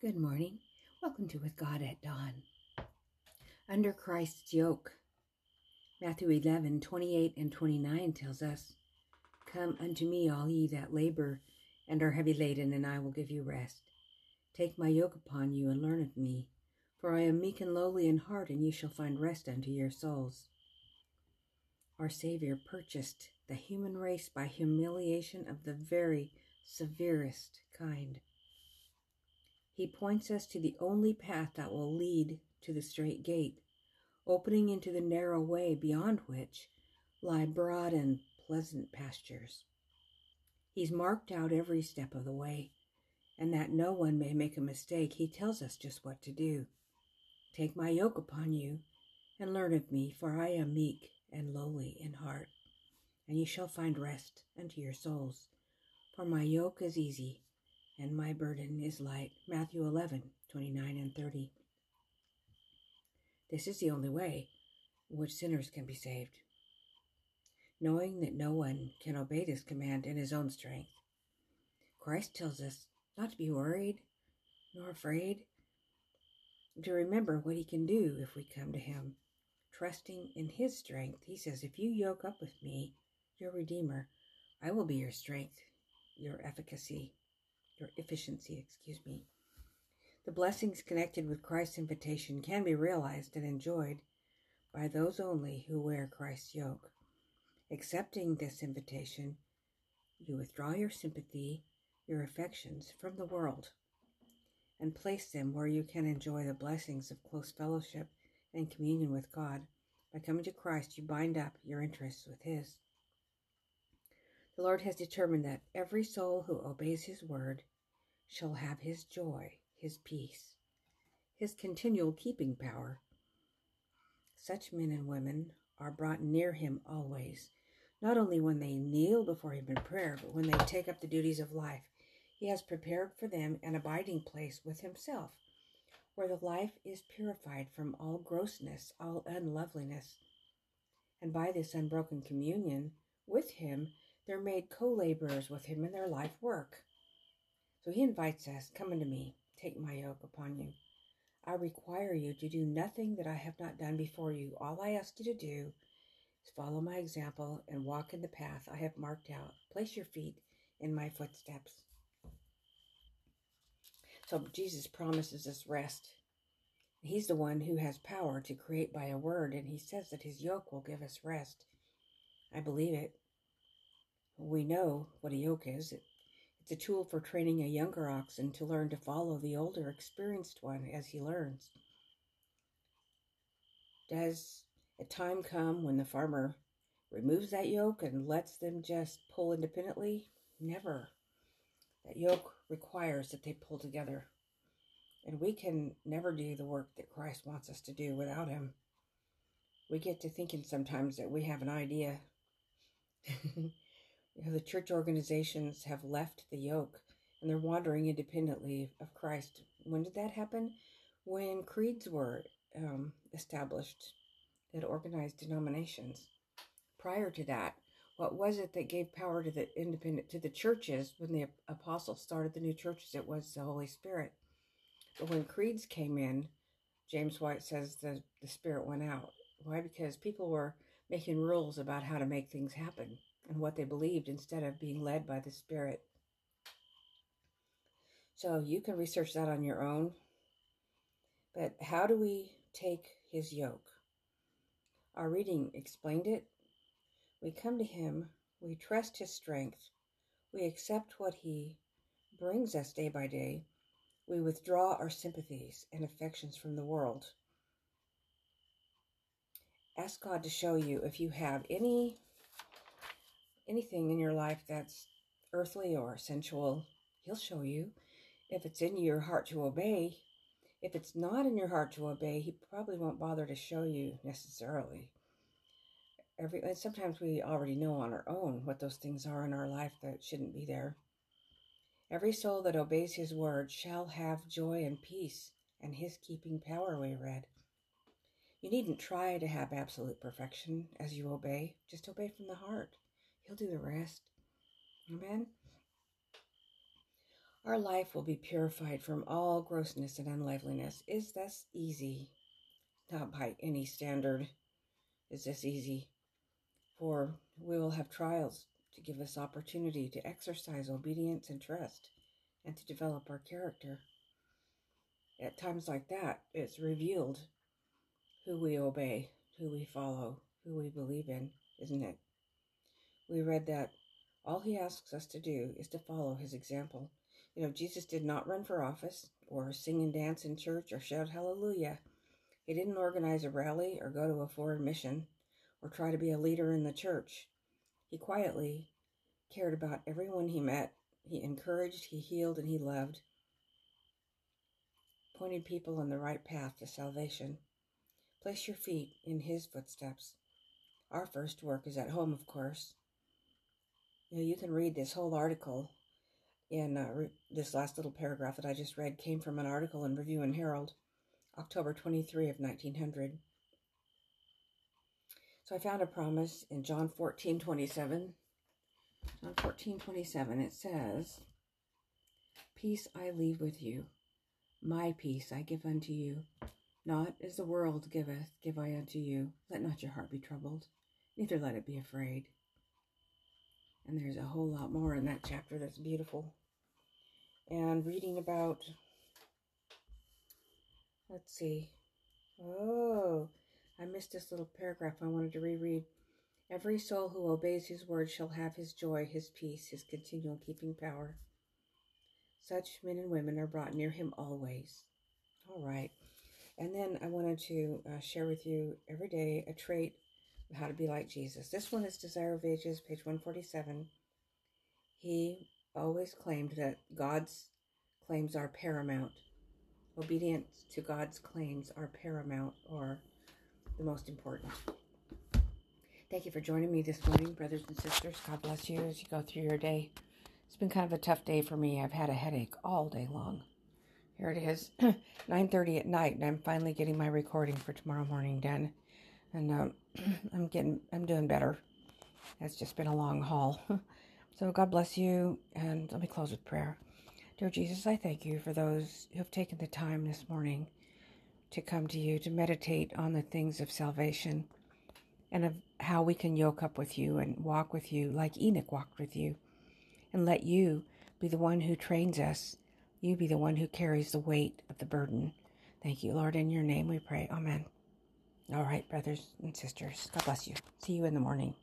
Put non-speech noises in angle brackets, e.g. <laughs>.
Good morning. Welcome to With God at Dawn. Under Christ's yoke. Matthew 11, 28 and 29 tells us, Come unto me, all ye that labor and are heavy laden, and I will give you rest. Take my yoke upon you and learn of me, for I am meek and lowly in heart, and ye shall find rest unto your souls. Our Savior purchased the human race by humiliation of the very severest kind. He points us to the only path that will lead to the straight gate, opening into the narrow way beyond which lie broad and pleasant pastures. He's marked out every step of the way, and that no one may make a mistake, he tells us just what to do. Take my yoke upon you and learn of me, for I am meek and lowly in heart, and ye shall find rest unto your souls. For my yoke is easy and my burden is light. Matthew 11, 29 and 30. This is the only way which sinners can be saved, knowing that no one can obey this command in his own strength. Christ tells us not to be worried nor afraid, to remember what he can do if we come to him. Trusting in his strength, he says, If you yoke up with me, your Redeemer, I will be your strength, your efficacy, your efficiency, excuse me. The blessings connected with Christ's invitation can be realized and enjoyed by those only who wear Christ's yoke. Accepting this invitation, you withdraw your sympathy, your affections from the world, and place them where you can enjoy the blessings of close fellowship and communion with God. By coming to Christ, you bind up your interests with His. The Lord has determined that every soul who obeys His word shall have His joy, His peace, His continual keeping power. Such men and women are brought near Him always, not only when they kneel before Him in prayer, but when they take up the duties of life. He has prepared for them an abiding place with Himself, where the life is purified from all grossness, all unloveliness. And by this unbroken communion with Him, they're made co laborers with him in their life work. So he invites us, Come unto me, take my yoke upon you. I require you to do nothing that I have not done before you. All I ask you to do is follow my example and walk in the path I have marked out. Place your feet in my footsteps. So Jesus promises us rest. He's the one who has power to create by a word, and he says that his yoke will give us rest. I believe it. We know what a yoke is. It's a tool for training a younger oxen to learn to follow the older, experienced one as he learns. Does a time come when the farmer removes that yoke and lets them just pull independently? Never. That yoke requires that they pull together. And we can never do the work that Christ wants us to do without Him. We get to thinking sometimes that we have an idea. <laughs> The church organizations have left the yoke and they're wandering independently of Christ. When did that happen? When creeds were um, established that organized denominations. Prior to that, what was it that gave power to the independent to the churches when the apostles started the new churches? It was the Holy Spirit. But when creeds came in, James White says the, the Spirit went out. Why? Because people were making rules about how to make things happen and what they believed instead of being led by the Spirit. So you can research that on your own. But how do we take his yoke? Our reading explained it. We come to him, we trust his strength, we accept what he brings us day by day, we withdraw our sympathies and affections from the world. Ask God to show you if you have any anything in your life that's earthly or sensual, He'll show you. If it's in your heart to obey, if it's not in your heart to obey, He probably won't bother to show you necessarily. Every and sometimes we already know on our own what those things are in our life that shouldn't be there. Every soul that obeys His word shall have joy and peace, and His keeping power. We read. You needn't try to have absolute perfection as you obey. Just obey from the heart. He'll do the rest. Amen. Our life will be purified from all grossness and unliveliness. Is this easy? Not by any standard is this easy. For we will have trials to give us opportunity to exercise obedience and trust and to develop our character. At times like that, it's revealed who we obey, who we follow, who we believe in, isn't it? We read that all he asks us to do is to follow his example. You know, Jesus did not run for office or sing and dance in church or shout hallelujah. He didn't organize a rally or go to a foreign mission or try to be a leader in the church. He quietly cared about everyone he met. He encouraged, he healed, and he loved. Pointed people on the right path to salvation. Place your feet in his footsteps. Our first work is at home, of course. You, you can read this whole article in uh, re- this last little paragraph that I just read came from an article in Review and Herald, October 23 of 1900. So I found a promise in John 14, 27. John 14, 27, it says, Peace I leave with you, my peace I give unto you. Not as the world giveth, give I unto you. Let not your heart be troubled, neither let it be afraid. And there's a whole lot more in that chapter that's beautiful. And reading about, let's see, oh, I missed this little paragraph I wanted to reread. Every soul who obeys his word shall have his joy, his peace, his continual keeping power. Such men and women are brought near him always. All right. And then I wanted to uh, share with you every day a trait how to be like Jesus. This one is Desire of Ages, page 147. He always claimed that God's claims are paramount. Obedience to God's claims are paramount or the most important. Thank you for joining me this morning, brothers and sisters. God bless you as you go through your day. It's been kind of a tough day for me. I've had a headache all day long. Here it is, <clears throat> 9:30 at night, and I'm finally getting my recording for tomorrow morning done, and um, <clears throat> I'm getting, I'm doing better. It's just been a long haul. <laughs> so God bless you, and let me close with prayer. Dear Jesus, I thank you for those who have taken the time this morning to come to you to meditate on the things of salvation and of how we can yoke up with you and walk with you like Enoch walked with you, and let you be the one who trains us you be the one who carries the weight of the burden. Thank you, Lord. In your name we pray. Amen. All right, brothers and sisters. God bless you. See you in the morning.